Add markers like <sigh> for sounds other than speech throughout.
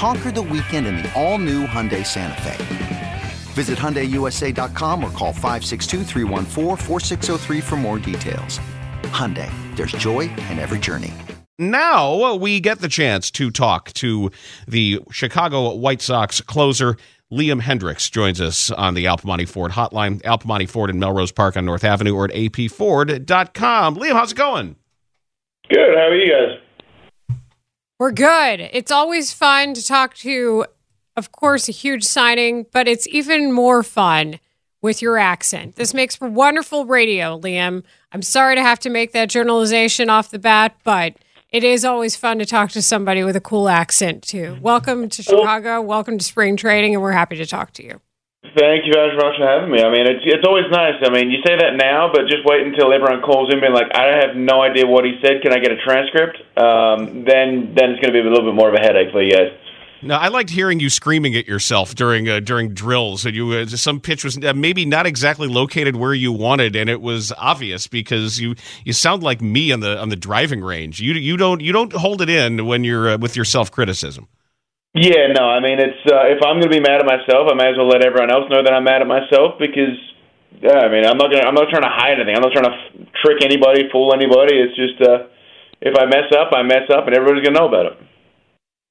Conquer the weekend in the all-new Hyundai Santa Fe. Visit HyundaiUSA.com or call 562 for more details. Hyundai, there's joy in every journey. Now uh, we get the chance to talk to the Chicago White Sox closer. Liam Hendriks joins us on the Al Piemonte Ford hotline. Al Piemonte Ford in Melrose Park on North Avenue or at apford.com. Liam, how's it going? Good. How are you guys? We're good. It's always fun to talk to, of course, a huge signing, but it's even more fun with your accent. This makes for wonderful radio, Liam. I'm sorry to have to make that journalization off the bat, but it is always fun to talk to somebody with a cool accent, too. Welcome to Chicago. Welcome to spring training, and we're happy to talk to you. Thank you very much for having me. I mean, it's it's always nice. I mean, you say that now, but just wait until everyone calls in, being like, "I have no idea what he said. Can I get a transcript?" Um, then then it's going to be a little bit more of a headache for you guys. No, I liked hearing you screaming at yourself during uh, during drills, and you uh, some pitch was uh, maybe not exactly located where you wanted, and it was obvious because you you sound like me on the on the driving range. You you don't you don't hold it in when you're uh, with your self criticism. Yeah, no, I mean, it's uh, if I'm going to be mad at myself, I may as well let everyone else know that I'm mad at myself because, yeah, I mean, I'm not gonna, I'm not trying to hide anything. I'm not trying to f- trick anybody, fool anybody. It's just uh, if I mess up, I mess up, and everybody's gonna know about it.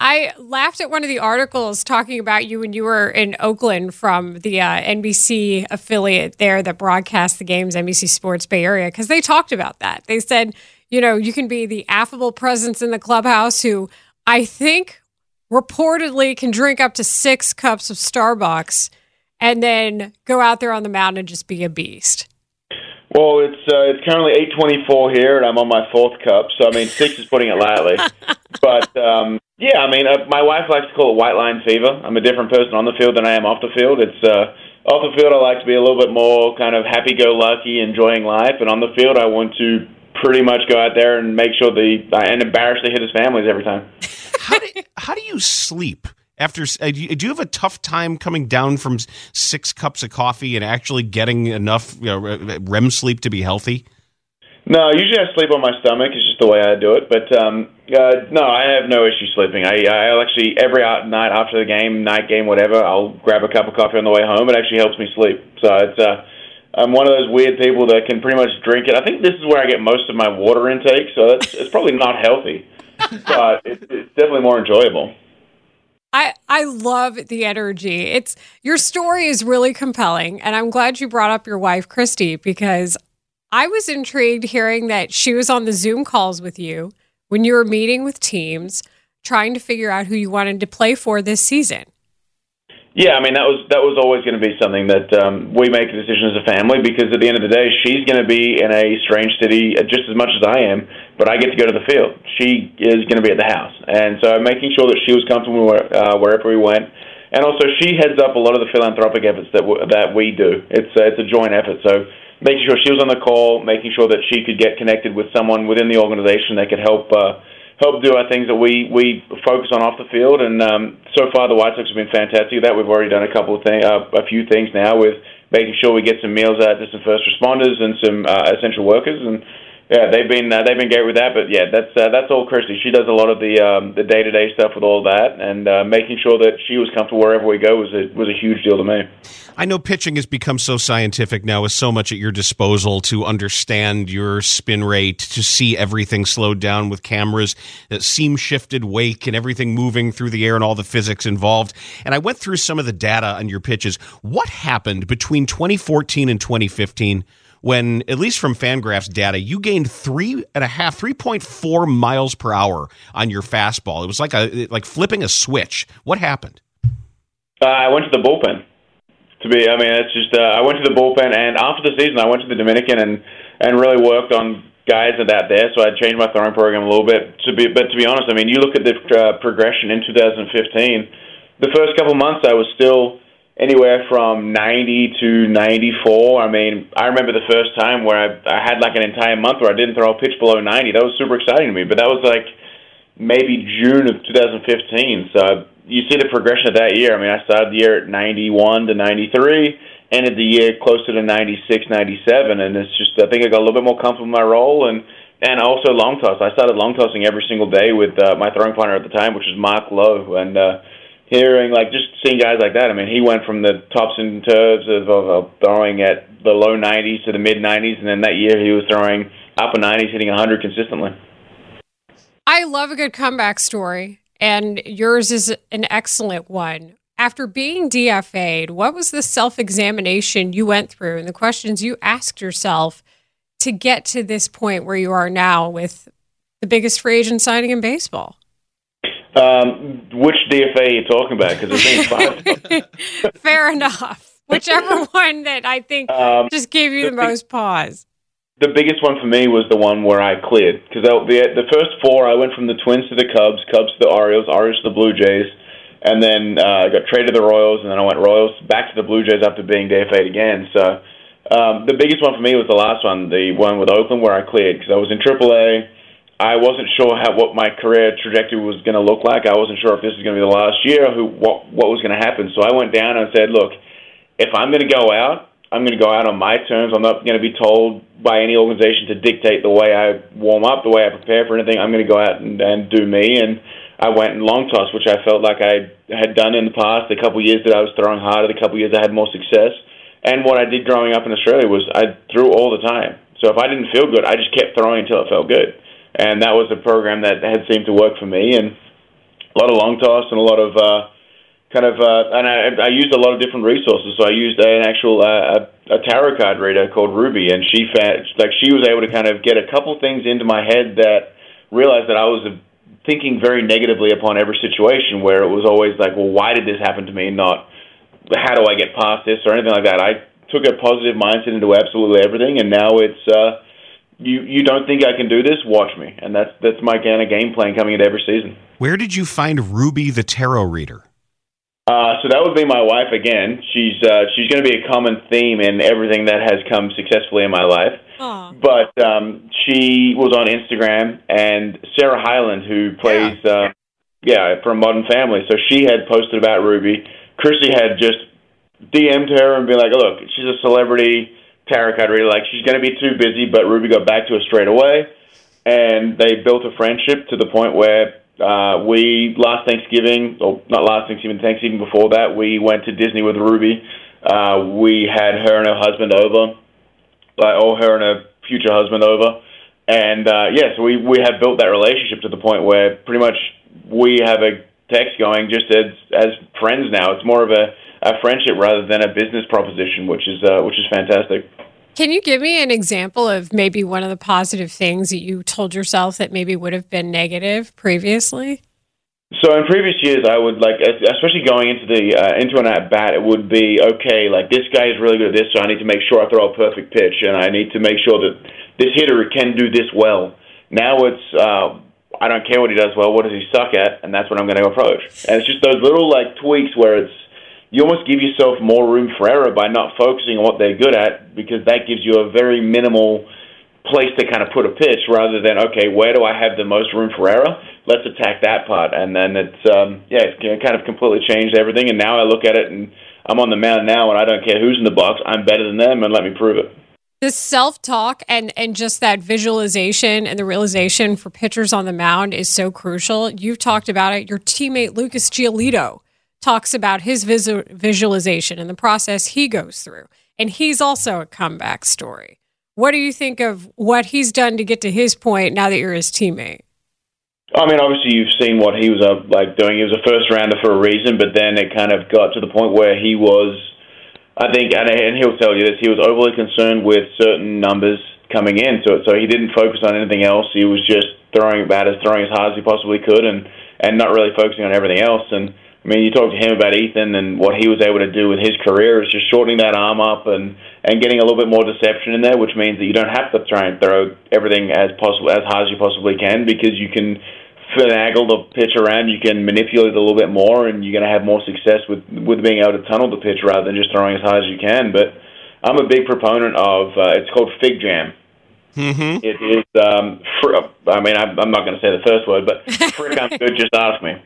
I laughed at one of the articles talking about you when you were in Oakland from the uh, NBC affiliate there that broadcast the games, NBC Sports Bay Area, because they talked about that. They said, you know, you can be the affable presence in the clubhouse who I think reportedly can drink up to six cups of Starbucks and then go out there on the mountain and just be a beast. Well, it's uh, it's currently eight twenty four here, and I'm on my fourth cup. So I mean, six is putting it lightly. <laughs> but um, yeah, I mean, uh, my wife likes to call it white line fever. I'm a different person on the field than I am off the field. It's uh, off the field, I like to be a little bit more kind of happy go lucky, enjoying life, and on the field, I want to pretty much go out there and make sure the and embarrass the hitters' families every time. How do you sleep? After uh, do, you, have a tough time coming down from six cups of coffee and actually getting enough you know, REM sleep to be healthy? No, usually I sleep on my stomach. It's just the way I do it. But um, uh, no, I have no issue sleeping. I I actually every night after the game, night game, whatever, I'll grab a cup of coffee on the way home. It actually helps me sleep. So it's uh, I'm one of those weird people that can pretty much drink it. I think this is where I get most of my water intake. So that's it's probably not healthy, but it's, it's definitely more enjoyable. I, I love the energy. It's your story is really compelling, and I'm glad you brought up your wife, Kristi, because I was intrigued hearing that she was on the Zoom calls with you when you were meeting with teams, trying to figure out who you wanted to play for this season. Yeah, I mean that was that was always going to be something that um, we make a decision as a family because at the end of the day, she's going to be in a strange city just as much as I am, but I get to go to the field. She is going to be at the house, and so making sure that she was comfortable where, uh, wherever we went, and also she heads up a lot of the philanthropic efforts that w- that we do. It's uh, it's a joint effort, so making sure she was on the call, making sure that she could get connected with someone within the organization that could help. Uh, help do our things that we we focus on off the field. And um, so far, the White Sox have been fantastic. That we've already done a couple of things, uh, a few things now with making sure we get some meals out to some first responders and some uh, essential workers. And yeah, they've been uh, they've been great with that. But yeah, that's uh, that's all Kristi. She does a lot of the um, the day to day stuff with all that, and uh, making sure that she was comfortable wherever we go was a, was a huge deal to me. I know pitching has become so scientific now, with so much at your disposal to understand your spin rate, to see everything slowed down with cameras, that seam shifted wake, and everything moving through the air, and all the physics involved. And I went through some of the data on your pitches. What happened between 2014 and 2015? When, at least from Fangraphs data, you gained three and a half, three point four miles per hour on your fastball. It was like a like flipping a switch. What happened? Uh, I went to the bullpen. To be, I mean, it's just uh, I went to the bullpen, and after the season, I went to the Dominican and and really worked on guys that out there. So I changed my throwing program a little bit. To be, but to be honest, I mean, you look at the uh, progression in 2015. The first couple months, I was still anywhere from 90 to 94. I mean, I remember the first time where I, I had like an entire month where I didn't throw a pitch below 90. That was super exciting to me. But that was like maybe June of 2015. So you see the progression of that year. I mean, I started the year at 91 to 93, ended the year closer to 96, 97, and it's just I think I got a little bit more comfortable in my role and. And also long toss. I started long tossing every single day with uh, my throwing partner at the time, which was Mark Lowe, and uh, hearing like just seeing guys like that. I mean, he went from the tops and turves of, of, of throwing at the low 90s to the mid 90s, and then that year he was throwing upper 90s, hitting 100 consistently. I love a good comeback story, and yours is an excellent one. After being DFA'd, what was the self examination you went through and the questions you asked yourself to get to this point where you are now with the biggest free agent signing in baseball? Um, which DFA are you talking about? Because there's five. <laughs> Fair enough. Whichever <laughs> one that I think um, just gave you the, the most pause. The biggest one for me was the one where I cleared because the the first four I went from the Twins to the Cubs, Cubs to the Orioles, Orioles to the Blue Jays, and then uh, I got traded to the Royals, and then I went Royals back to the Blue Jays after being DFA'd again. So um, the biggest one for me was the last one, the one with Oakland where I cleared because I was in AAA. I wasn't sure how what my career trajectory was going to look like. I wasn't sure if this was going to be the last year, who what what was going to happen. So I went down and said, "Look, if I'm going to go out, I'm going to go out on my terms. I'm not going to be told by any organization to dictate the way I warm up, the way I prepare for anything. I'm going to go out and, and do me." And I went in long toss, which I felt like I had done in the past. The couple of years that I was throwing harder, the couple of years I had more success. And what I did growing up in Australia was I threw all the time. So if I didn't feel good, I just kept throwing until it felt good and that was a program that had seemed to work for me. And a lot of long toss and a lot of uh, kind of, uh, and I, I used a lot of different resources. So I used an actual uh, a, tarot card reader called Ruby, and she found, like she was able to kind of get a couple things into my head that realized that I was thinking very negatively upon every situation. Where it was always like, well, why did this happen to me? Not how do I get past this or anything like that. I took a positive mindset into absolutely everything, and now it's. Uh, you you don't think I can do this? Watch me, and that's that's my kind of game plan coming into every season. Where did you find Ruby the tarot reader? Uh, so that would be my wife again. She's uh, she's going to be a common theme in everything that has come successfully in my life. Aww. But um, she was on Instagram, and Sarah Hyland, who plays yeah. Uh, yeah from Modern Family, so she had posted about Ruby. Chrissy had just DM'd her and been like, "Look, she's a celebrity." Tarot card really Like she's going to be too busy, but Ruby got back to her straight away, and they built a friendship to the point where uh, we last Thanksgiving, or not last Thanksgiving, Thanksgiving before that, we went to Disney with Ruby. Uh, we had her and her husband over, or her and her future husband over, and uh, yeah, so we we have built that relationship to the point where pretty much we have a text going just as as friends now. It's more of a a friendship rather than a business proposition, which is uh, which is fantastic. Can you give me an example of maybe one of the positive things that you told yourself that maybe would have been negative previously? So in previous years, I would like, especially going into the uh, into an at bat, it would be okay. Like this guy is really good at this, so I need to make sure I throw a perfect pitch, and I need to make sure that this hitter can do this well. Now it's uh, I don't care what he does well. What does he suck at? And that's what I'm going to approach. And it's just those little like tweaks where it's you almost give yourself more room for error by not focusing on what they're good at because that gives you a very minimal place to kind of put a pitch rather than okay where do I have the most room for error? Let's attack that part. And then it's um, yeah kind of completely changed everything. And now I look at it and I'm on the mound now and I don't care who's in the box. I'm better than them and let me prove it. The self-talk and and just that visualization and the realization for pitchers on the mound is so crucial. You've talked about it. Your teammate Lucas Giolito talks about his visualization and the process he goes through. And he's also a comeback story. What do you think of what he's done to get to his point now that you're his teammate? I mean, obviously, you've seen what he was uh, like doing. He was a first rounder for a reason, but then it kind of got to the point where he was I think, and, and he'll tell you this, he was overly concerned with certain numbers coming in, so so he didn't focus on anything else. He was just throwing about as throwing as hard as he possibly could, and and not really focusing on everything else. And I mean, you talk to him about Ethan and what he was able to do with his career is just shortening that arm up and and getting a little bit more deception in there, which means that you don't have to try and throw everything as possible as hard as you possibly can because you can finagle the pitch around, you can manipulate it a little bit more, and you're going to have more success with with being able to tunnel the pitch rather than just throwing as hard as you can. But I'm a big proponent of uh, it's called fig jam. Mm-hmm. It is. Um, fr- I mean, I'm, I'm not going to say the first word, but <laughs> frick, I'm good. Just ask me.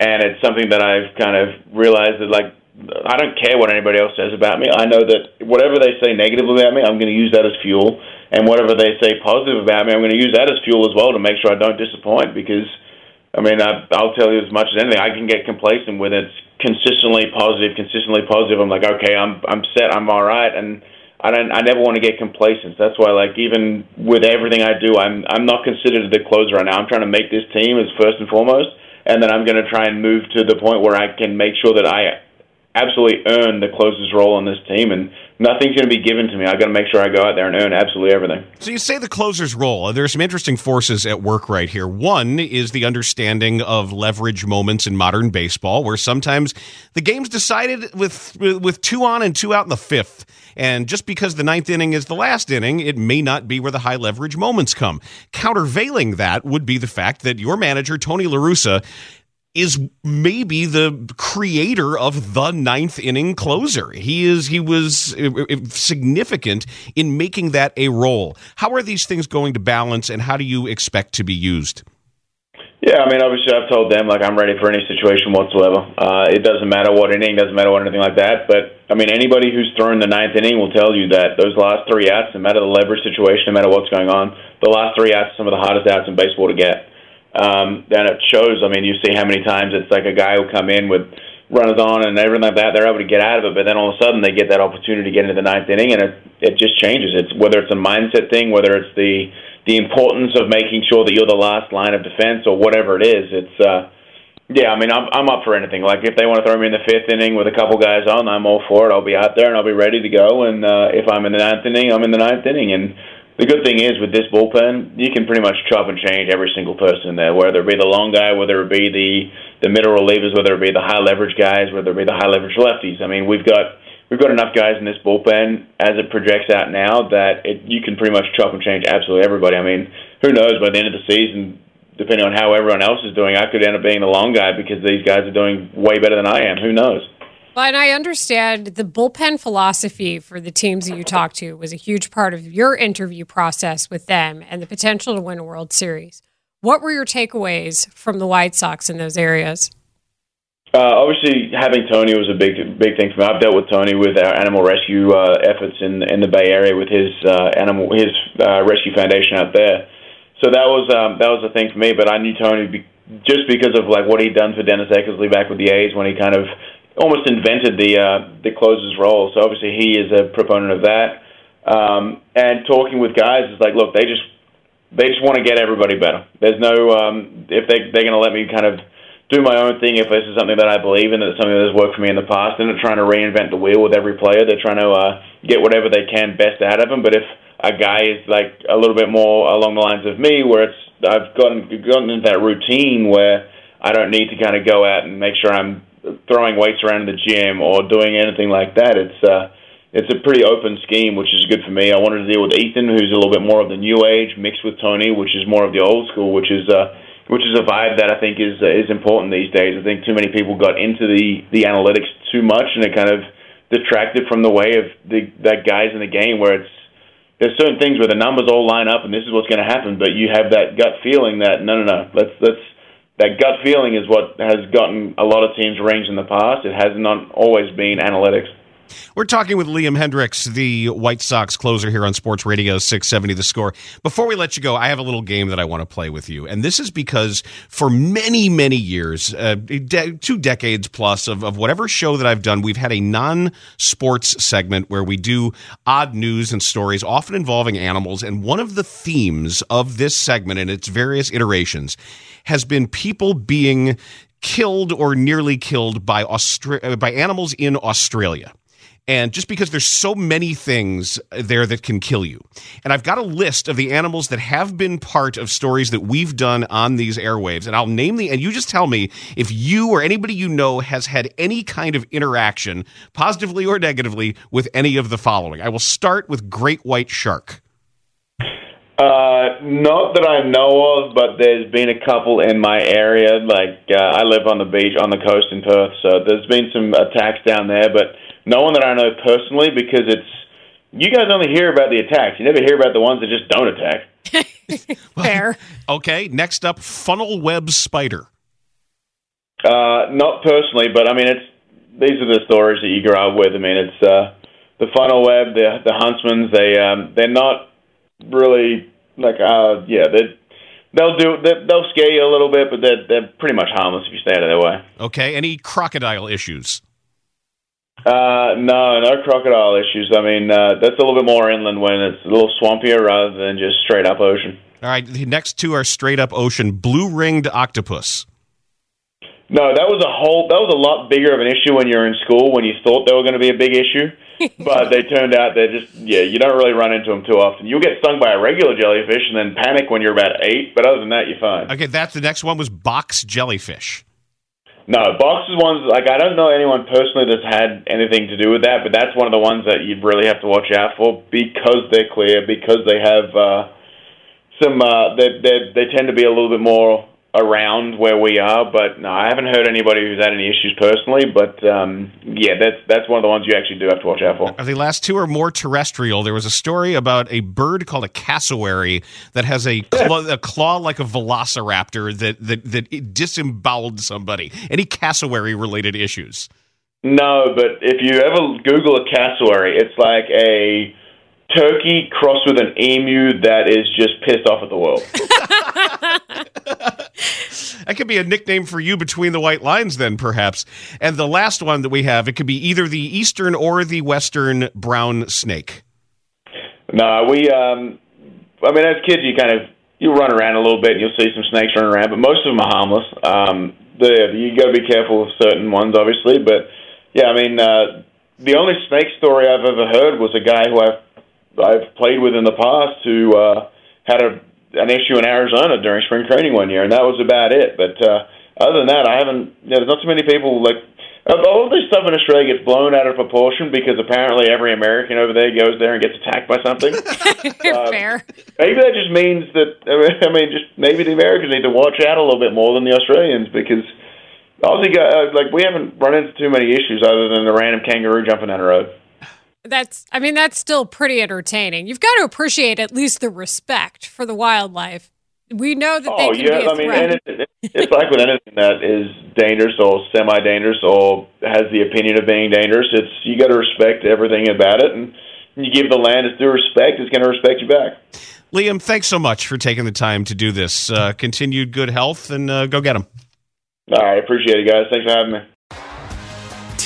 And it's something that I've kind of realized that like I don't care what anybody else says about me. I know that whatever they say negative about me, I'm going to use that as fuel and whatever they say positive about me, I'm going to use that as fuel as well to make sure I don't disappoint. Because, I mean, I, I'll tell you as much as anything, I can get complacent when it's consistently positive, consistently positive. I'm like, okay, I'm I'm set, I'm all right, and I don't, I never want to get complacent. That's why, like, even with everything I do, I'm I'm not considered the closer right now. I'm trying to make this team as first and foremost, and then I'm going to try and move to the point where I can make sure that I absolutely earn the closest role on this team, and nothing's going to be given to me. I've got to make sure I go out there and earn absolutely everything. So you say the closer's role. There are some interesting forces at work right here. One is the understanding of leverage moments in modern baseball, where sometimes the game's decided with with two on and two out in the fifth. And just because the ninth inning is the last inning, it may not be where the high leverage moments come. Countervailing that would be the fact that your manager, Tony LaRussa, is maybe the creator of the ninth inning closer. He is he was uh, uh, significant in making that a role. How are these things going to balance, and how do you expect to be used? Yeah, I mean, obviously, I've told them like I'm ready for any situation whatsoever. Uh, it doesn't matter what inning, doesn't matter what anything like that. But I mean, anybody who's thrown the ninth inning will tell you that those last three outs, no matter the leverage situation, no matter what's going on, the last three outs are some of the hardest outs in baseball to get um, then it shows. I mean, you see how many times it's like a guy will come in with runners on and everything like that. They're able to get out of it, but then all of a sudden they get that opportunity to get into the ninth inning, and it it just changes. It's whether it's a mindset thing, whether it's the the importance of making sure that you're the last line of defense or whatever it is. It's uh, yeah. I mean, I'm I'm up for anything. Like if they want to throw me in the fifth inning with a couple guys on, I'm all for it. I'll be out there and I'll be ready to go. And uh, if I'm in the ninth inning, I'm in the ninth inning. And the good thing is with this bullpen, you can pretty much chop and change every single person in there, whether it be the long guy, whether it be the the middle relievers, whether it be the high leverage guys, whether it be the high leverage lefties. I mean, we've got we've got enough guys in this bullpen as it projects out now that it, you can pretty much chop and change absolutely everybody. I mean, who knows by the end of the season, depending on how everyone else is doing, I could end up being the long guy because these guys are doing way better than I am. Who knows? Well, and I understand the bullpen philosophy for the teams that you talked to was a huge part of your interview process with them and the potential to win a World Series. What were your takeaways from the White Sox in those areas? Uh, obviously, having Tony was a big, big thing for me. I've dealt with Tony with our animal rescue uh, efforts in in the Bay Area with his uh, animal his uh, rescue foundation out there. So that was um, that was a thing for me. But I knew Tony be- just because of like what he'd done for Dennis Eckersley back with the A's when he kind of almost invented the uh, the closer's role. So obviously he is a proponent of that. Um, and talking with guys is like, look, they just they just want to get everybody better. There's no um, if they they're going to let me kind of do my own thing if this is something that I believe in, that's something that has worked for me in the past. They're not trying to reinvent the wheel with every player. They're trying to uh, get whatever they can best out of them. But if a guy is like a little bit more along the lines of me, where it's I've gotten gotten into that routine where I don't need to kind of go out and make sure I'm throwing weights around in the gym or doing anything like that. It's uh, it's a pretty open scheme, which is good for me. I wanted to deal with Ethan, who's a little bit more of the new age, mixed with Tony, which is more of the old school, which is uh, which is a vibe that I think is uh, is important these days. I think too many people got into the the analytics too much, and it kind of detracted from the way of the that guys in the game where it's there's certain things where the numbers all line up and this is what's going to happen, but you have that gut feeling that no, no, no, let's let's that gut feeling is what has gotten a lot of teams rings in the past. It has not always been analytics. We're talking with Liam Hendriks, the White Sox closer here on Sports Radio 670 The Score. Before we let you go, I have a little game that I want to play with you. And this is because for many, many years, uh, de- two decades plus of, of whatever show that I've done, we've had a non sports segment where we do odd news and stories, often involving animals. And one of the themes of this segment and its various iterations has been people being killed or nearly killed by Austra- by animals in Australia. And just because there's so many things there that can kill you. And I've got a list of the animals that have been part of stories that we've done on these airwaves. And I'll name the, and you just tell me if you or anybody you know has had any kind of interaction, positively or negatively, with any of the following. I will start with great white shark. Uh, not that I know of, but there's been a couple in my area. Like uh, I live on the beach on the coast in Perth, so there's been some attacks down there, but no one that I know personally because it's you guys only hear about the attacks. You never hear about the ones that just don't attack. <laughs> Fair. Okay, next up, funnel web spider. Uh, not personally, but I mean, it's these are the stories that you grow up with. I mean, it's uh, the funnel web, the the huntsmans. They um, they're not really like uh, yeah they. They'll do. they- They'll scare you a little bit, but they're they're pretty much harmless if you stay out of their way. Okay, any crocodile issues? Uh, no, no crocodile issues. I mean, uh, that's a little bit more inland when it's a little swampier rather than just straight up ocean. All right, the next two are straight up ocean. Blue ringed octopus. No, that was a whole. That was a lot bigger of an issue when you were in school when you thought they were going to be a big issue, <laughs> but they turned out they're just yeah. You don't really run into them too often. You'll get stung by a regular jellyfish and then panic when you're about eight, but other than that, you're fine. Okay, that's the next one was box jellyfish. No, boxes ones like I don't know anyone personally that's had anything to do with that, but that's one of the ones that you'd really have to watch out for because they're clear, because they have uh, some. Uh, they they they tend to be a little bit more around where we are, but no, I haven't heard anybody who's had any issues personally. But um, yeah, that's that's one of the ones you actually do have to watch out for. Uh, The last two are more terrestrial. There was a story about a bird called a cassowary that has a <laughs> claw, a claw like a velociraptor that that that it disemboweled somebody. Any cassowary related issues? No, but if you ever Google a cassowary, it's like a turkey crossed with an emu that is just pissed off at the world. <laughs> That could be a nickname for you between the white lines, then perhaps. And the last one that we have, it could be either the eastern or the western brown snake. No, we. Um, I mean, as kids, you kind of you run around a little bit, and you'll see some snakes running around, but most of them are harmless. Um, the you got to be careful of certain ones, obviously. But yeah, I mean, uh, the only snake story I've ever heard was a guy who I've I've played with in the past who uh, had a an issue in Arizona during spring training one year, and that was about it. But uh, other than that, I haven't. You know, there's not too many people like. All this stuff in Australia gets blown out of proportion because apparently every American over there goes there and gets attacked by something. <laughs> Fair. maybe that just means that I mean, just maybe the Americans need to watch out a little bit more than the Australians because Aussie guy, uh, like we haven't run into too many issues other than the random kangaroo jumping down the road. That's, I mean, that's still pretty entertaining. You've got to appreciate at least the respect for the wildlife. We know that Oh they can yeah, be a I mean, threat. and it, it's like with anything that is dangerous or semi-dangerous or has the opinion of being dangerous. It's you got to respect everything about it, and you give the land its due respect. It's going to respect you back. Liam, thanks so much for taking the time to do this. Uh, continued good health and uh, go get them. All right, appreciate it, guys. Thanks for having me.